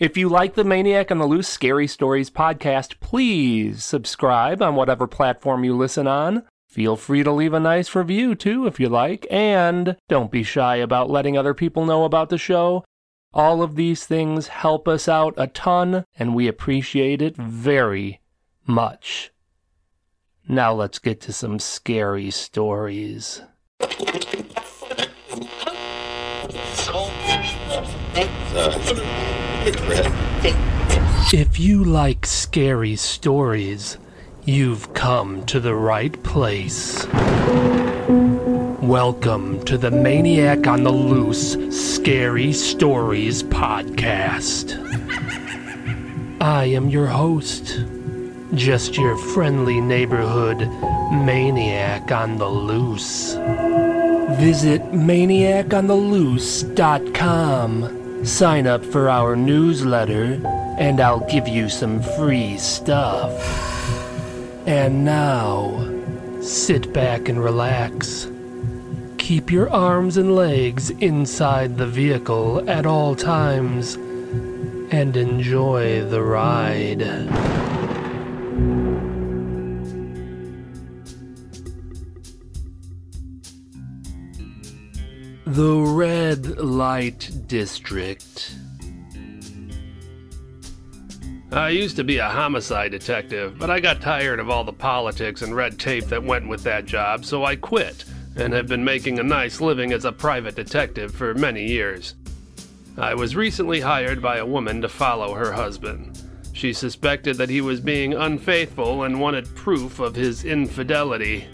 If you like the Maniac on the Loose Scary Stories podcast, please subscribe on whatever platform you listen on. Feel free to leave a nice review too if you like, and don't be shy about letting other people know about the show. All of these things help us out a ton, and we appreciate it very much. Now let's get to some scary stories. If you like scary stories, you've come to the right place. Welcome to the Maniac on the Loose Scary Stories podcast. I am your host, just your friendly neighborhood maniac on the loose. Visit maniacontheloose.com. Sign up for our newsletter, and I'll give you some free stuff. And now, sit back and relax. Keep your arms and legs inside the vehicle at all times, and enjoy the ride. The Red Light District. I used to be a homicide detective, but I got tired of all the politics and red tape that went with that job, so I quit and have been making a nice living as a private detective for many years. I was recently hired by a woman to follow her husband. She suspected that he was being unfaithful and wanted proof of his infidelity.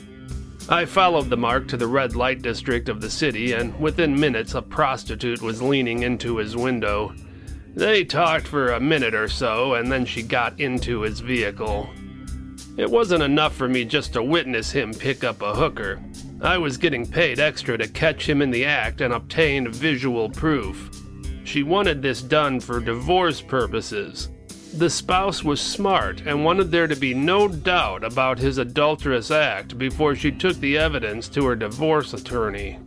I followed the mark to the red light district of the city, and within minutes a prostitute was leaning into his window. They talked for a minute or so, and then she got into his vehicle. It wasn't enough for me just to witness him pick up a hooker. I was getting paid extra to catch him in the act and obtain visual proof. She wanted this done for divorce purposes. The spouse was smart and wanted there to be no doubt about his adulterous act before she took the evidence to her divorce attorney.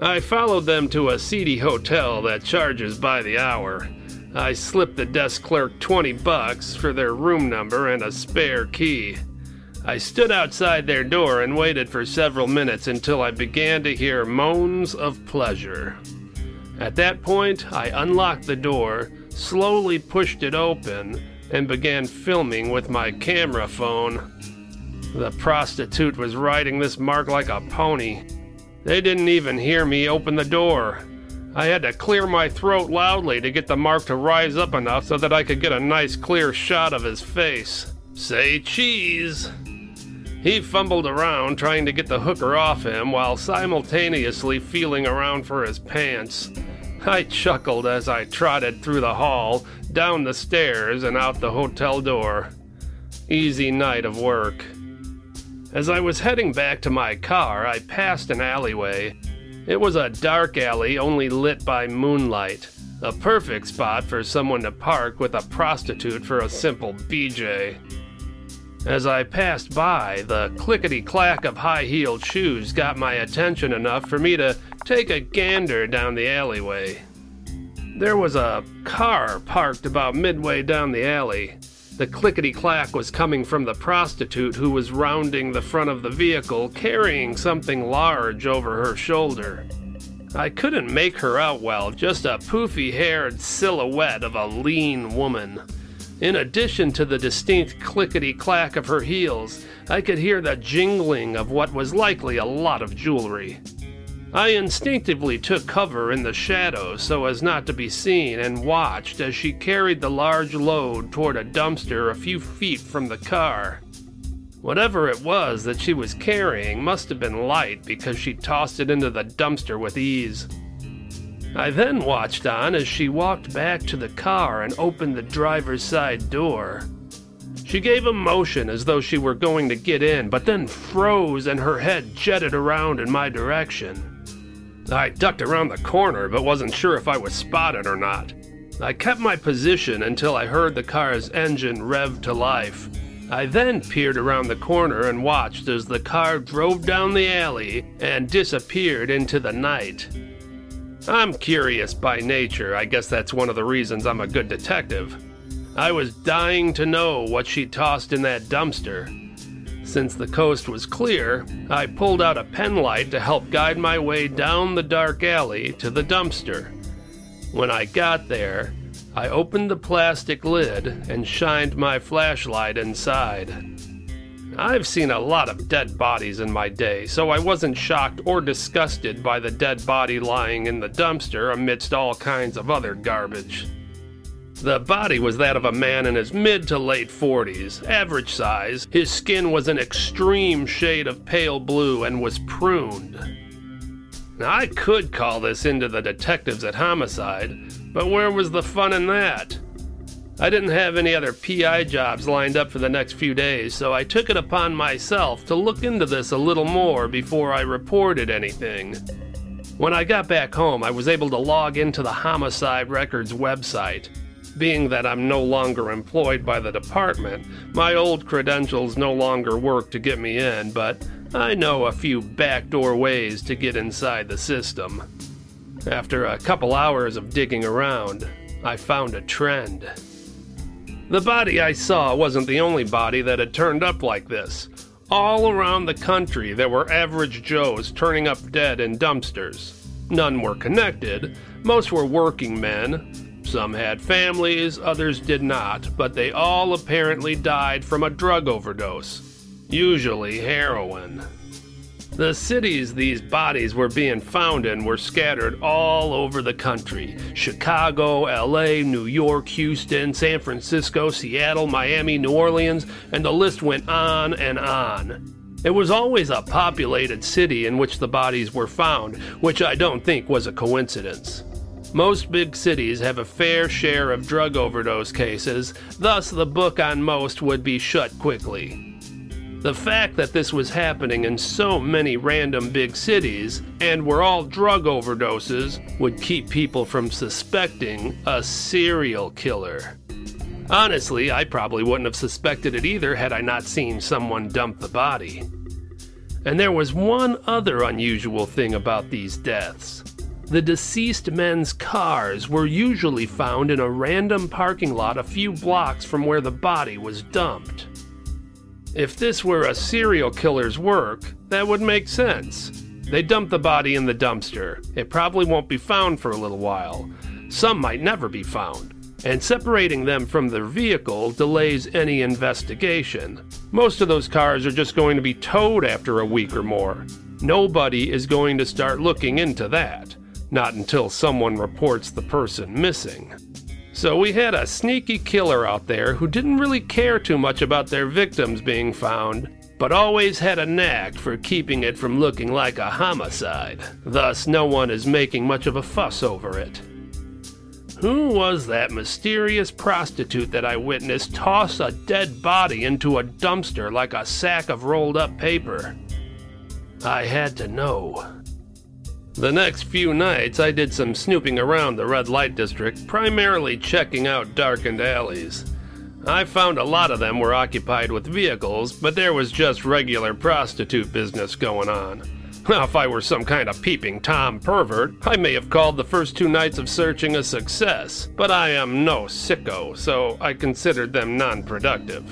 I followed them to a seedy hotel that charges by the hour. I slipped the desk clerk 20 bucks for their room number and a spare key. I stood outside their door and waited for several minutes until I began to hear moans of pleasure. At that point, I unlocked the door, slowly pushed it open, and began filming with my camera phone. The prostitute was riding this mark like a pony. They didn't even hear me open the door. I had to clear my throat loudly to get the mark to rise up enough so that I could get a nice clear shot of his face. Say cheese! He fumbled around trying to get the hooker off him while simultaneously feeling around for his pants. I chuckled as I trotted through the hall, down the stairs, and out the hotel door. Easy night of work. As I was heading back to my car, I passed an alleyway. It was a dark alley only lit by moonlight. A perfect spot for someone to park with a prostitute for a simple BJ. As I passed by, the clickety clack of high heeled shoes got my attention enough for me to take a gander down the alleyway. There was a car parked about midway down the alley. The clickety clack was coming from the prostitute who was rounding the front of the vehicle carrying something large over her shoulder. I couldn't make her out well, just a poofy haired silhouette of a lean woman. In addition to the distinct clickety clack of her heels, I could hear the jingling of what was likely a lot of jewelry. I instinctively took cover in the shadows so as not to be seen and watched as she carried the large load toward a dumpster a few feet from the car. Whatever it was that she was carrying must have been light because she tossed it into the dumpster with ease. I then watched on as she walked back to the car and opened the driver's side door. She gave a motion as though she were going to get in, but then froze and her head jetted around in my direction. I ducked around the corner but wasn't sure if I was spotted or not. I kept my position until I heard the car's engine rev to life. I then peered around the corner and watched as the car drove down the alley and disappeared into the night. I'm curious by nature. I guess that's one of the reasons I'm a good detective. I was dying to know what she tossed in that dumpster. Since the coast was clear, I pulled out a penlight to help guide my way down the dark alley to the dumpster. When I got there, I opened the plastic lid and shined my flashlight inside. I've seen a lot of dead bodies in my day, so I wasn't shocked or disgusted by the dead body lying in the dumpster amidst all kinds of other garbage. The body was that of a man in his mid to late 40s, average size. His skin was an extreme shade of pale blue and was pruned. Now, I could call this into the detectives at Homicide, but where was the fun in that? I didn't have any other PI jobs lined up for the next few days, so I took it upon myself to look into this a little more before I reported anything. When I got back home, I was able to log into the Homicide Records website. Being that I'm no longer employed by the department, my old credentials no longer work to get me in, but I know a few backdoor ways to get inside the system. After a couple hours of digging around, I found a trend. The body I saw wasn't the only body that had turned up like this. All around the country, there were average Joes turning up dead in dumpsters. None were connected, most were working men, some had families, others did not, but they all apparently died from a drug overdose, usually heroin. The cities these bodies were being found in were scattered all over the country Chicago, LA, New York, Houston, San Francisco, Seattle, Miami, New Orleans, and the list went on and on. It was always a populated city in which the bodies were found, which I don't think was a coincidence. Most big cities have a fair share of drug overdose cases, thus, the book on most would be shut quickly. The fact that this was happening in so many random big cities and were all drug overdoses would keep people from suspecting a serial killer. Honestly, I probably wouldn't have suspected it either had I not seen someone dump the body. And there was one other unusual thing about these deaths. The deceased men's cars were usually found in a random parking lot a few blocks from where the body was dumped. If this were a serial killer's work, that would make sense. They dump the body in the dumpster. It probably won't be found for a little while. Some might never be found. And separating them from their vehicle delays any investigation. Most of those cars are just going to be towed after a week or more. Nobody is going to start looking into that not until someone reports the person missing. So we had a sneaky killer out there who didn't really care too much about their victims being found, but always had a knack for keeping it from looking like a homicide. Thus, no one is making much of a fuss over it. Who was that mysterious prostitute that I witnessed toss a dead body into a dumpster like a sack of rolled up paper? I had to know. The next few nights, I did some snooping around the red light district, primarily checking out darkened alleys. I found a lot of them were occupied with vehicles, but there was just regular prostitute business going on. Now, if I were some kind of peeping Tom pervert, I may have called the first two nights of searching a success, but I am no sicko, so I considered them non productive.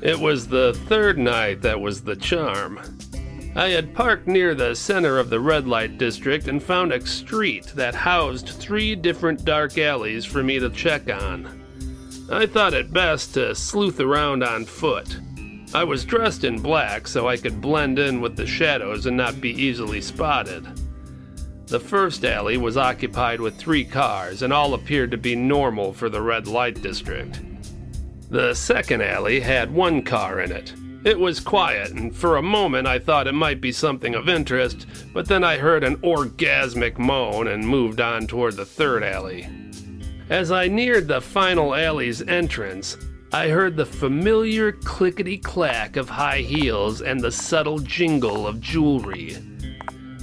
It was the third night that was the charm. I had parked near the center of the red light district and found a street that housed three different dark alleys for me to check on. I thought it best to sleuth around on foot. I was dressed in black so I could blend in with the shadows and not be easily spotted. The first alley was occupied with three cars, and all appeared to be normal for the red light district. The second alley had one car in it, it was quiet, and for a moment I thought it might be something of interest, but then I heard an orgasmic moan and moved on toward the third alley. As I neared the final alley's entrance, I heard the familiar clickety clack of high heels and the subtle jingle of jewelry.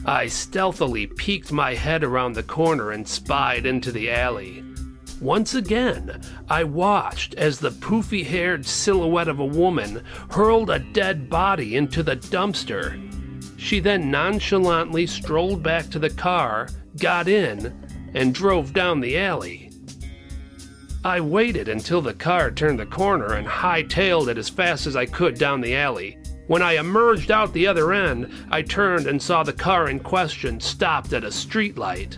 I stealthily peeked my head around the corner and spied into the alley. Once again, I watched as the poofy haired silhouette of a woman hurled a dead body into the dumpster. She then nonchalantly strolled back to the car got in, and drove down the alley. I waited until the car turned the corner and hightailed it as fast as I could down the alley. When I emerged out the other end, I turned and saw the car in question stopped at a streetlight.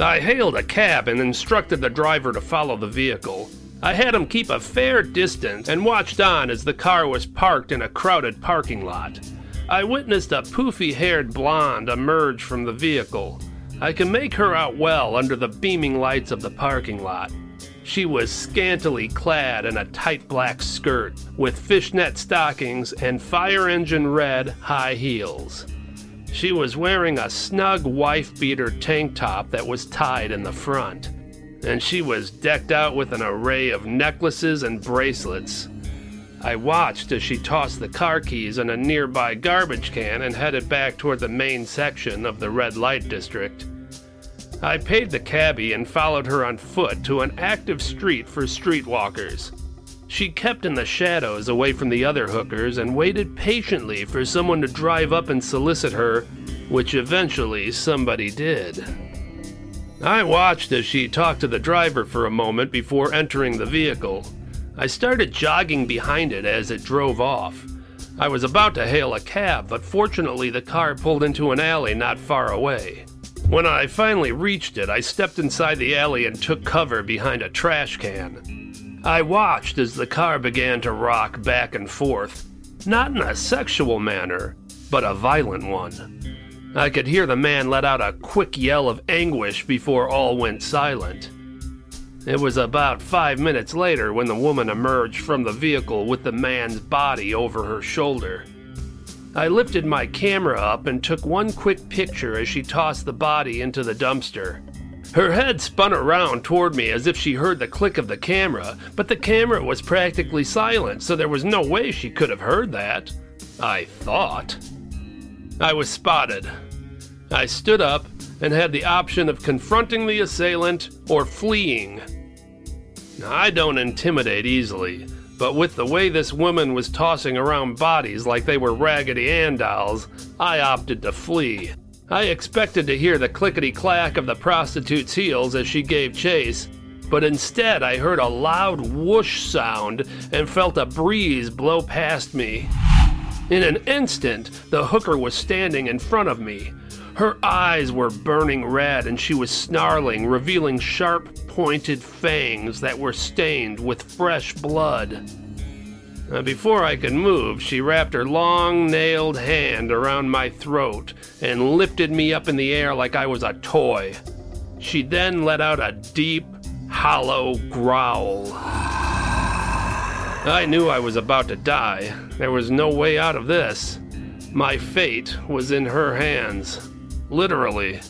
I hailed a cab and instructed the driver to follow the vehicle. I had him keep a fair distance and watched on as the car was parked in a crowded parking lot. I witnessed a poofy haired blonde emerge from the vehicle. I can make her out well under the beaming lights of the parking lot. She was scantily clad in a tight black skirt with fishnet stockings and fire engine red high heels. She was wearing a snug wife beater tank top that was tied in the front, and she was decked out with an array of necklaces and bracelets. I watched as she tossed the car keys in a nearby garbage can and headed back toward the main section of the red light district. I paid the cabbie and followed her on foot to an active street for streetwalkers. She kept in the shadows away from the other hookers and waited patiently for someone to drive up and solicit her, which eventually somebody did. I watched as she talked to the driver for a moment before entering the vehicle. I started jogging behind it as it drove off. I was about to hail a cab, but fortunately the car pulled into an alley not far away. When I finally reached it, I stepped inside the alley and took cover behind a trash can. I watched as the car began to rock back and forth, not in a sexual manner, but a violent one. I could hear the man let out a quick yell of anguish before all went silent. It was about five minutes later when the woman emerged from the vehicle with the man's body over her shoulder. I lifted my camera up and took one quick picture as she tossed the body into the dumpster. Her head spun around toward me as if she heard the click of the camera, but the camera was practically silent, so there was no way she could have heard that. I thought. I was spotted. I stood up and had the option of confronting the assailant or fleeing. I don't intimidate easily, but with the way this woman was tossing around bodies like they were Raggedy Ann dolls, I opted to flee. I expected to hear the clickety clack of the prostitute's heels as she gave chase, but instead I heard a loud whoosh sound and felt a breeze blow past me. In an instant, the hooker was standing in front of me, her eyes were burning red and she was snarling, revealing sharp pointed fangs that were stained with fresh blood. Now, before I could move, she wrapped her long nailed hand around my throat and lifted me up in the air like I was a toy. She then let out a deep, hollow growl. I knew I was about to die. There was no way out of this. My fate was in her hands. Literally.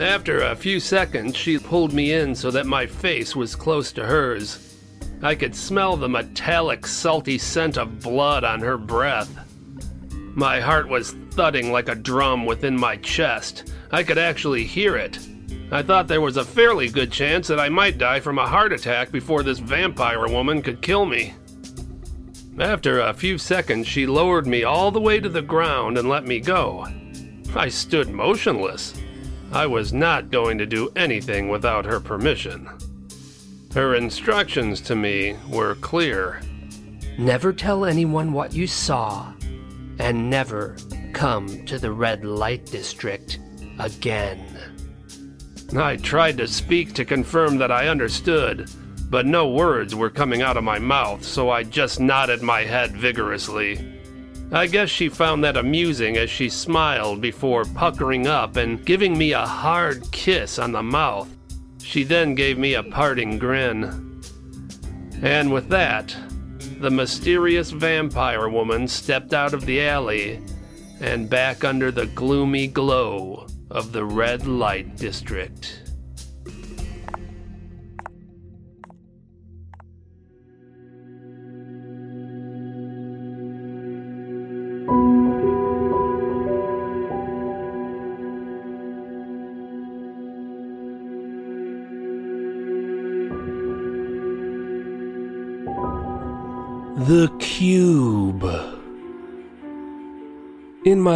After a few seconds, she pulled me in so that my face was close to hers. I could smell the metallic, salty scent of blood on her breath. My heart was thudding like a drum within my chest. I could actually hear it. I thought there was a fairly good chance that I might die from a heart attack before this vampire woman could kill me. After a few seconds, she lowered me all the way to the ground and let me go. I stood motionless. I was not going to do anything without her permission. Her instructions to me were clear. Never tell anyone what you saw, and never come to the red light district again. I tried to speak to confirm that I understood, but no words were coming out of my mouth, so I just nodded my head vigorously. I guess she found that amusing as she smiled before puckering up and giving me a hard kiss on the mouth. She then gave me a parting grin. And with that, the mysterious vampire woman stepped out of the alley and back under the gloomy glow of the red light district.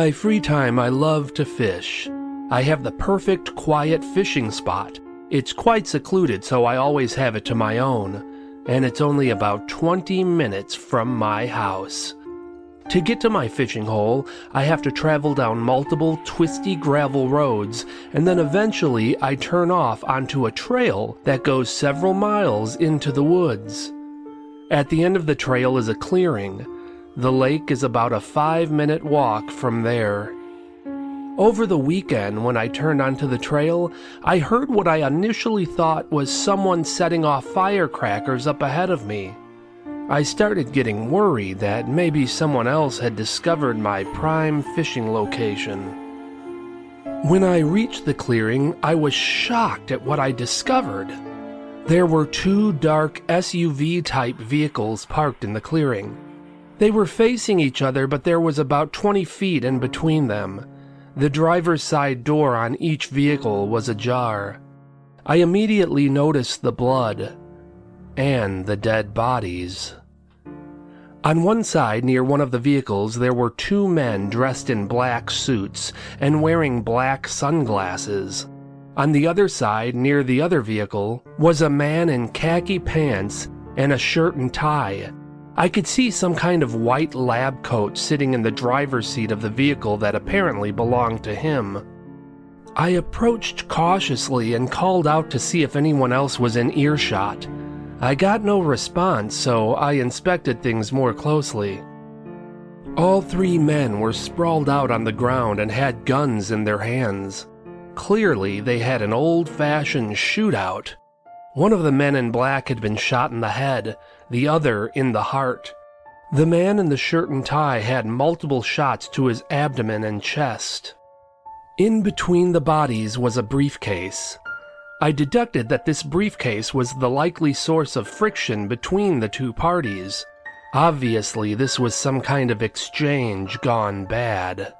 My free time, I love to fish. I have the perfect quiet fishing spot. It's quite secluded, so I always have it to my own, and it's only about 20 minutes from my house. To get to my fishing hole, I have to travel down multiple twisty gravel roads, and then eventually I turn off onto a trail that goes several miles into the woods. At the end of the trail is a clearing. The lake is about a five minute walk from there. Over the weekend, when I turned onto the trail, I heard what I initially thought was someone setting off firecrackers up ahead of me. I started getting worried that maybe someone else had discovered my prime fishing location. When I reached the clearing, I was shocked at what I discovered. There were two dark SUV type vehicles parked in the clearing. They were facing each other, but there was about 20 feet in between them. The driver's side door on each vehicle was ajar. I immediately noticed the blood and the dead bodies. On one side, near one of the vehicles, there were two men dressed in black suits and wearing black sunglasses. On the other side, near the other vehicle, was a man in khaki pants and a shirt and tie. I could see some kind of white lab coat sitting in the driver's seat of the vehicle that apparently belonged to him. I approached cautiously and called out to see if anyone else was in earshot. I got no response, so I inspected things more closely. All three men were sprawled out on the ground and had guns in their hands. Clearly, they had an old fashioned shootout. One of the men in black had been shot in the head, the other in the heart. The man in the shirt and tie had multiple shots to his abdomen and chest. In between the bodies was a briefcase. I deducted that this briefcase was the likely source of friction between the two parties. Obviously, this was some kind of exchange gone bad.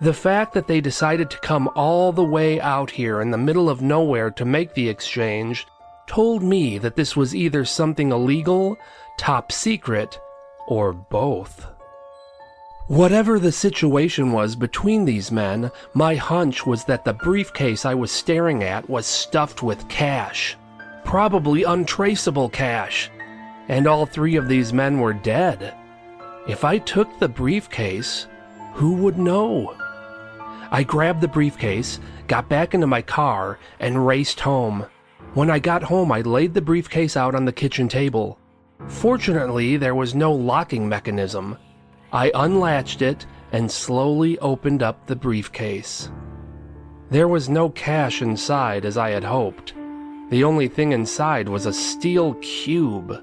The fact that they decided to come all the way out here in the middle of nowhere to make the exchange told me that this was either something illegal, top secret, or both. Whatever the situation was between these men, my hunch was that the briefcase I was staring at was stuffed with cash. Probably untraceable cash. And all three of these men were dead. If I took the briefcase, who would know? I grabbed the briefcase, got back into my car, and raced home. When I got home, I laid the briefcase out on the kitchen table. Fortunately, there was no locking mechanism. I unlatched it and slowly opened up the briefcase. There was no cash inside as I had hoped. The only thing inside was a steel cube.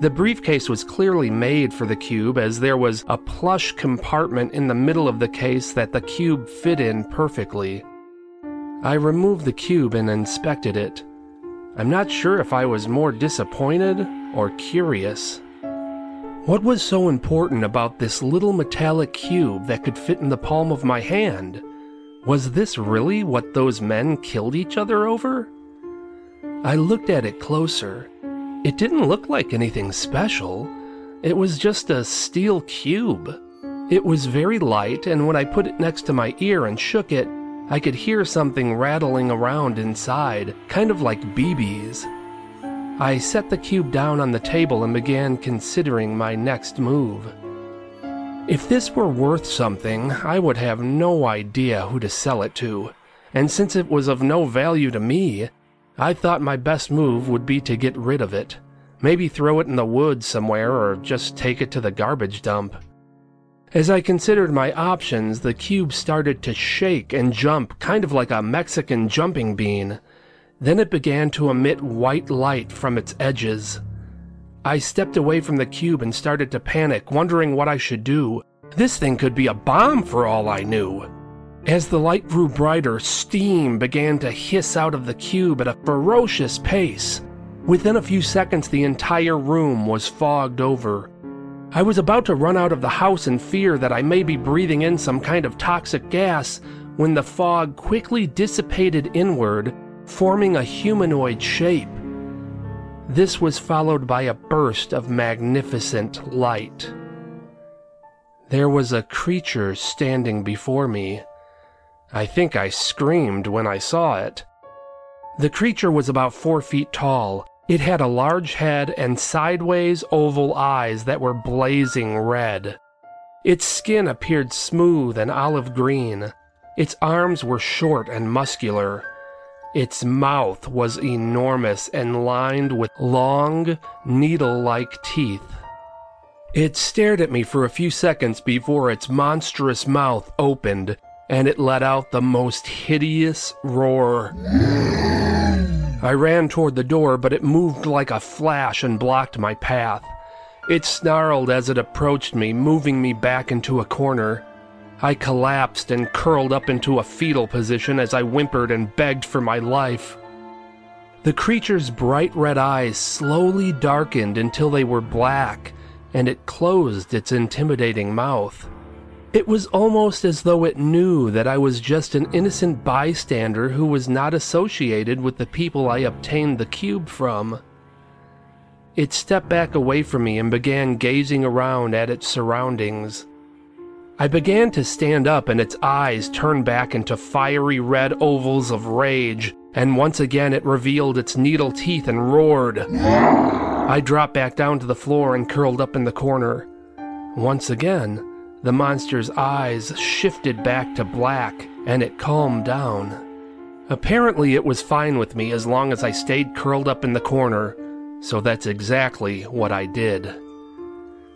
The briefcase was clearly made for the cube as there was a plush compartment in the middle of the case that the cube fit in perfectly. I removed the cube and inspected it. I'm not sure if I was more disappointed or curious. What was so important about this little metallic cube that could fit in the palm of my hand? Was this really what those men killed each other over? I looked at it closer. It didn't look like anything special. It was just a steel cube. It was very light, and when I put it next to my ear and shook it, I could hear something rattling around inside, kind of like BBs. I set the cube down on the table and began considering my next move. If this were worth something, I would have no idea who to sell it to, and since it was of no value to me, I thought my best move would be to get rid of it. Maybe throw it in the woods somewhere or just take it to the garbage dump. As I considered my options, the cube started to shake and jump, kind of like a Mexican jumping bean. Then it began to emit white light from its edges. I stepped away from the cube and started to panic, wondering what I should do. This thing could be a bomb for all I knew. As the light grew brighter, steam began to hiss out of the cube at a ferocious pace. Within a few seconds, the entire room was fogged over. I was about to run out of the house in fear that I may be breathing in some kind of toxic gas when the fog quickly dissipated inward forming a humanoid shape. This was followed by a burst of magnificent light. There was a creature standing before me. I think I screamed when I saw it. The creature was about four feet tall. It had a large head and sideways oval eyes that were blazing red. Its skin appeared smooth and olive green. Its arms were short and muscular. Its mouth was enormous and lined with long, needle like teeth. It stared at me for a few seconds before its monstrous mouth opened and it let out the most hideous roar. I ran toward the door, but it moved like a flash and blocked my path. It snarled as it approached me, moving me back into a corner. I collapsed and curled up into a fetal position as I whimpered and begged for my life. The creature's bright red eyes slowly darkened until they were black, and it closed its intimidating mouth. It was almost as though it knew that I was just an innocent bystander who was not associated with the people I obtained the cube from. It stepped back away from me and began gazing around at its surroundings. I began to stand up, and its eyes turned back into fiery red ovals of rage, and once again it revealed its needle teeth and roared. I dropped back down to the floor and curled up in the corner. Once again, the monster's eyes shifted back to black and it calmed down. Apparently, it was fine with me as long as I stayed curled up in the corner, so that's exactly what I did.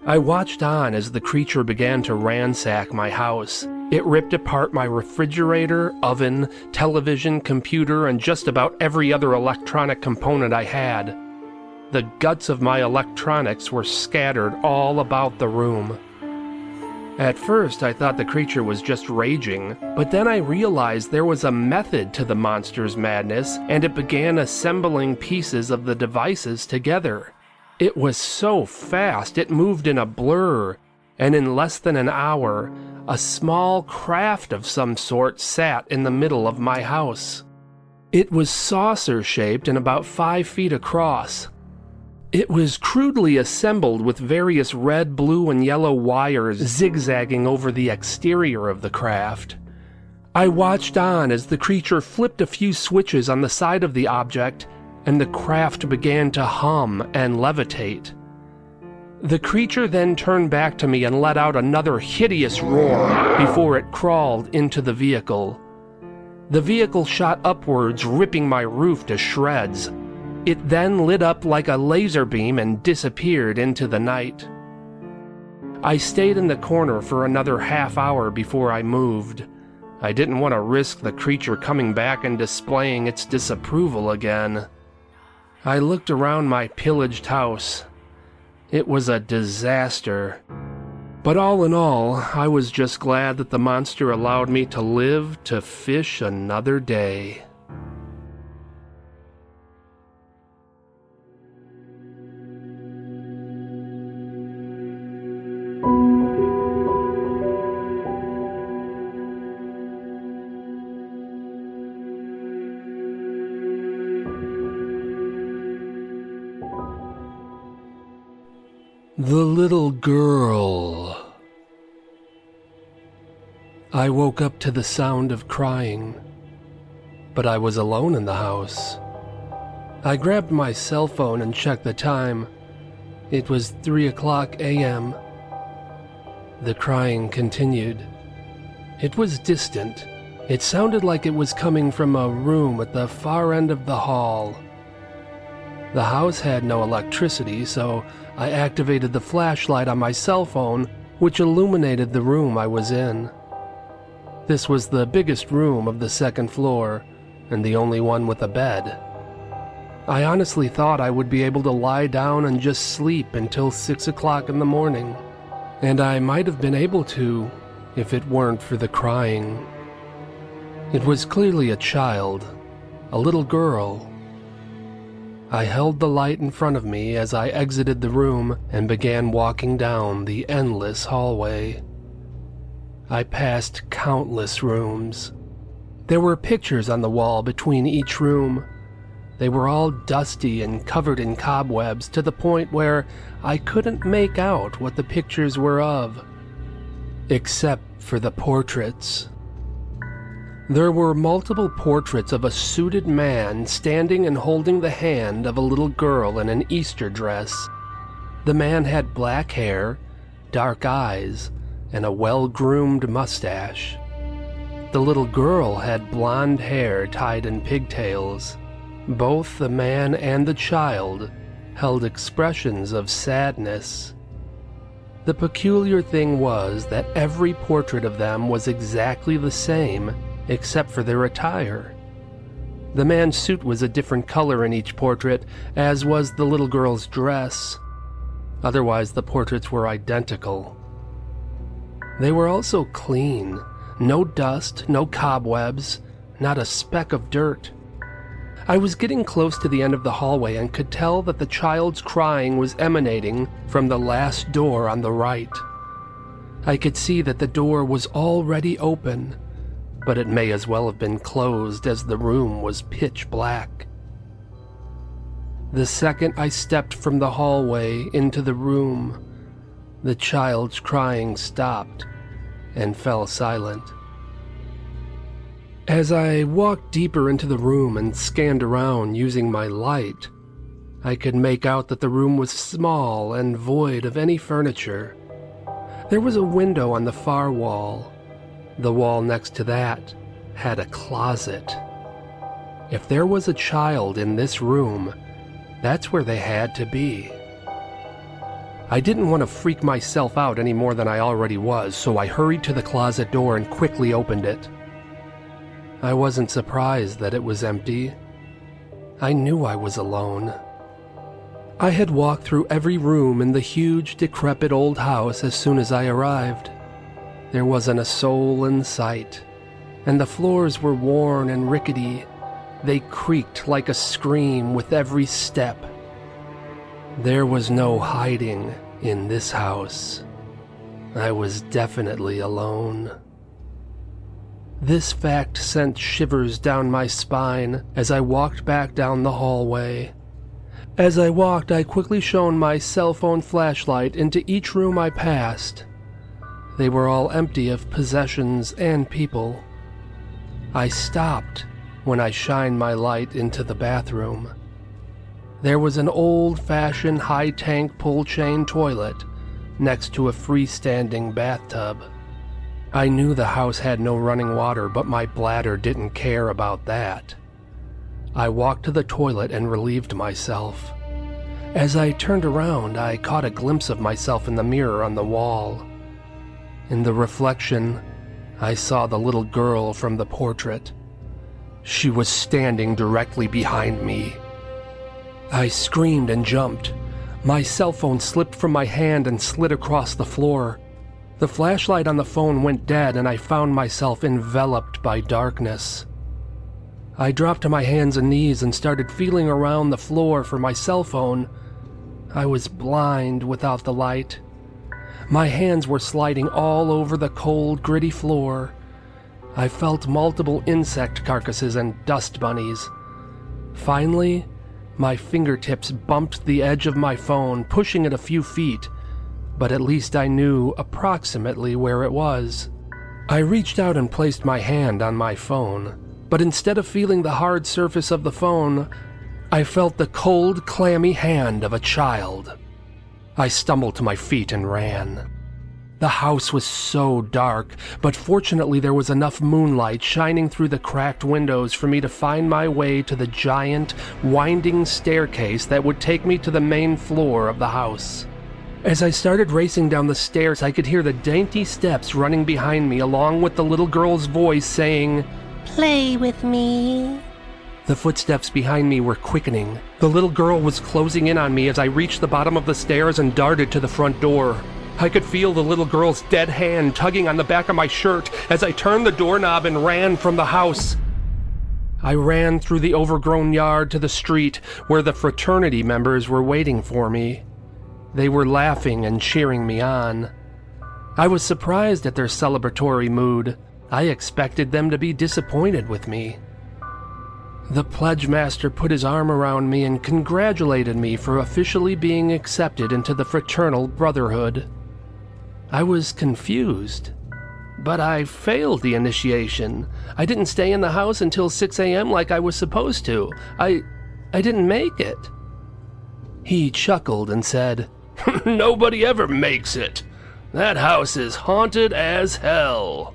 I watched on as the creature began to ransack my house. It ripped apart my refrigerator, oven, television, computer, and just about every other electronic component I had. The guts of my electronics were scattered all about the room. At first, I thought the creature was just raging, but then I realized there was a method to the monster's madness, and it began assembling pieces of the devices together. It was so fast, it moved in a blur, and in less than an hour, a small craft of some sort sat in the middle of my house. It was saucer shaped and about five feet across, it was crudely assembled with various red, blue, and yellow wires zigzagging over the exterior of the craft. I watched on as the creature flipped a few switches on the side of the object, and the craft began to hum and levitate. The creature then turned back to me and let out another hideous roar before it crawled into the vehicle. The vehicle shot upwards, ripping my roof to shreds, it then lit up like a laser beam and disappeared into the night. I stayed in the corner for another half hour before I moved. I didn't want to risk the creature coming back and displaying its disapproval again. I looked around my pillaged house. It was a disaster. But all in all, I was just glad that the monster allowed me to live to fish another day. Little girl. I woke up to the sound of crying, but I was alone in the house. I grabbed my cell phone and checked the time. It was 3 o'clock a.m. The crying continued. It was distant. It sounded like it was coming from a room at the far end of the hall. The house had no electricity, so I activated the flashlight on my cell phone, which illuminated the room I was in. This was the biggest room of the second floor, and the only one with a bed. I honestly thought I would be able to lie down and just sleep until 6 o'clock in the morning. And I might have been able to if it weren't for the crying. It was clearly a child, a little girl I held the light in front of me as I exited the room and began walking down the endless hallway. I passed countless rooms. There were pictures on the wall between each room. They were all dusty and covered in cobwebs to the point where I couldn't make out what the pictures were of, except for the portraits. There were multiple portraits of a suited man standing and holding the hand of a little girl in an Easter dress. The man had black hair, dark eyes, and a well groomed mustache. The little girl had blonde hair tied in pigtails. Both the man and the child held expressions of sadness. The peculiar thing was that every portrait of them was exactly the same except for their attire. The man's suit was a different color in each portrait, as was the little girl's dress. Otherwise, the portraits were identical. They were also clean no dust, no cobwebs, not a speck of dirt. I was getting close to the end of the hallway and could tell that the child's crying was emanating from the last door on the right. I could see that the door was already open, but it may as well have been closed as the room was pitch black. The second I stepped from the hallway into the room, the child's crying stopped and fell silent. As I walked deeper into the room and scanned around using my light, I could make out that the room was small and void of any furniture. There was a window on the far wall. The wall next to that had a closet. If there was a child in this room, that's where they had to be. I didn't want to freak myself out any more than I already was, so I hurried to the closet door and quickly opened it. I wasn't surprised that it was empty. I knew I was alone. I had walked through every room in the huge, decrepit old house as soon as I arrived. There wasn't a soul in sight, and the floors were worn and rickety. They creaked like a scream with every step. There was no hiding in this house. I was definitely alone. This fact sent shivers down my spine as I walked back down the hallway. As I walked, I quickly shone my cell phone flashlight into each room I passed. They were all empty of possessions and people. I stopped when I shined my light into the bathroom. There was an old fashioned high tank pull chain toilet next to a freestanding bathtub. I knew the house had no running water, but my bladder didn't care about that. I walked to the toilet and relieved myself. As I turned around, I caught a glimpse of myself in the mirror on the wall. In the reflection, I saw the little girl from the portrait. She was standing directly behind me. I screamed and jumped. My cell phone slipped from my hand and slid across the floor. The flashlight on the phone went dead, and I found myself enveloped by darkness. I dropped to my hands and knees and started feeling around the floor for my cell phone. I was blind without the light. My hands were sliding all over the cold, gritty floor. I felt multiple insect carcasses and dust bunnies. Finally, my fingertips bumped the edge of my phone, pushing it a few feet, but at least I knew approximately where it was. I reached out and placed my hand on my phone, but instead of feeling the hard surface of the phone, I felt the cold, clammy hand of a child. I stumbled to my feet and ran. The house was so dark, but fortunately there was enough moonlight shining through the cracked windows for me to find my way to the giant, winding staircase that would take me to the main floor of the house. As I started racing down the stairs, I could hear the dainty steps running behind me, along with the little girl's voice saying, Play with me. The footsteps behind me were quickening. The little girl was closing in on me as I reached the bottom of the stairs and darted to the front door. I could feel the little girl's dead hand tugging on the back of my shirt as I turned the doorknob and ran from the house. I ran through the overgrown yard to the street where the fraternity members were waiting for me. They were laughing and cheering me on. I was surprised at their celebratory mood. I expected them to be disappointed with me. The pledge master put his arm around me and congratulated me for officially being accepted into the fraternal brotherhood. I was confused. But I failed the initiation. I didn't stay in the house until 6 a.m. like I was supposed to. I. I didn't make it. He chuckled and said, Nobody ever makes it. That house is haunted as hell.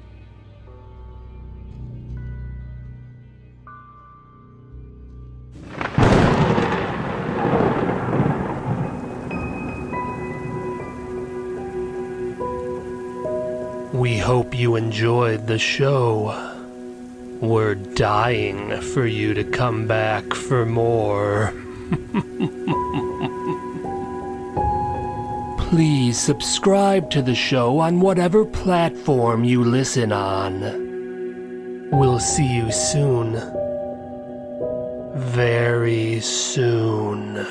Hope you enjoyed the show. We're dying for you to come back for more. Please subscribe to the show on whatever platform you listen on. We'll see you soon. Very soon.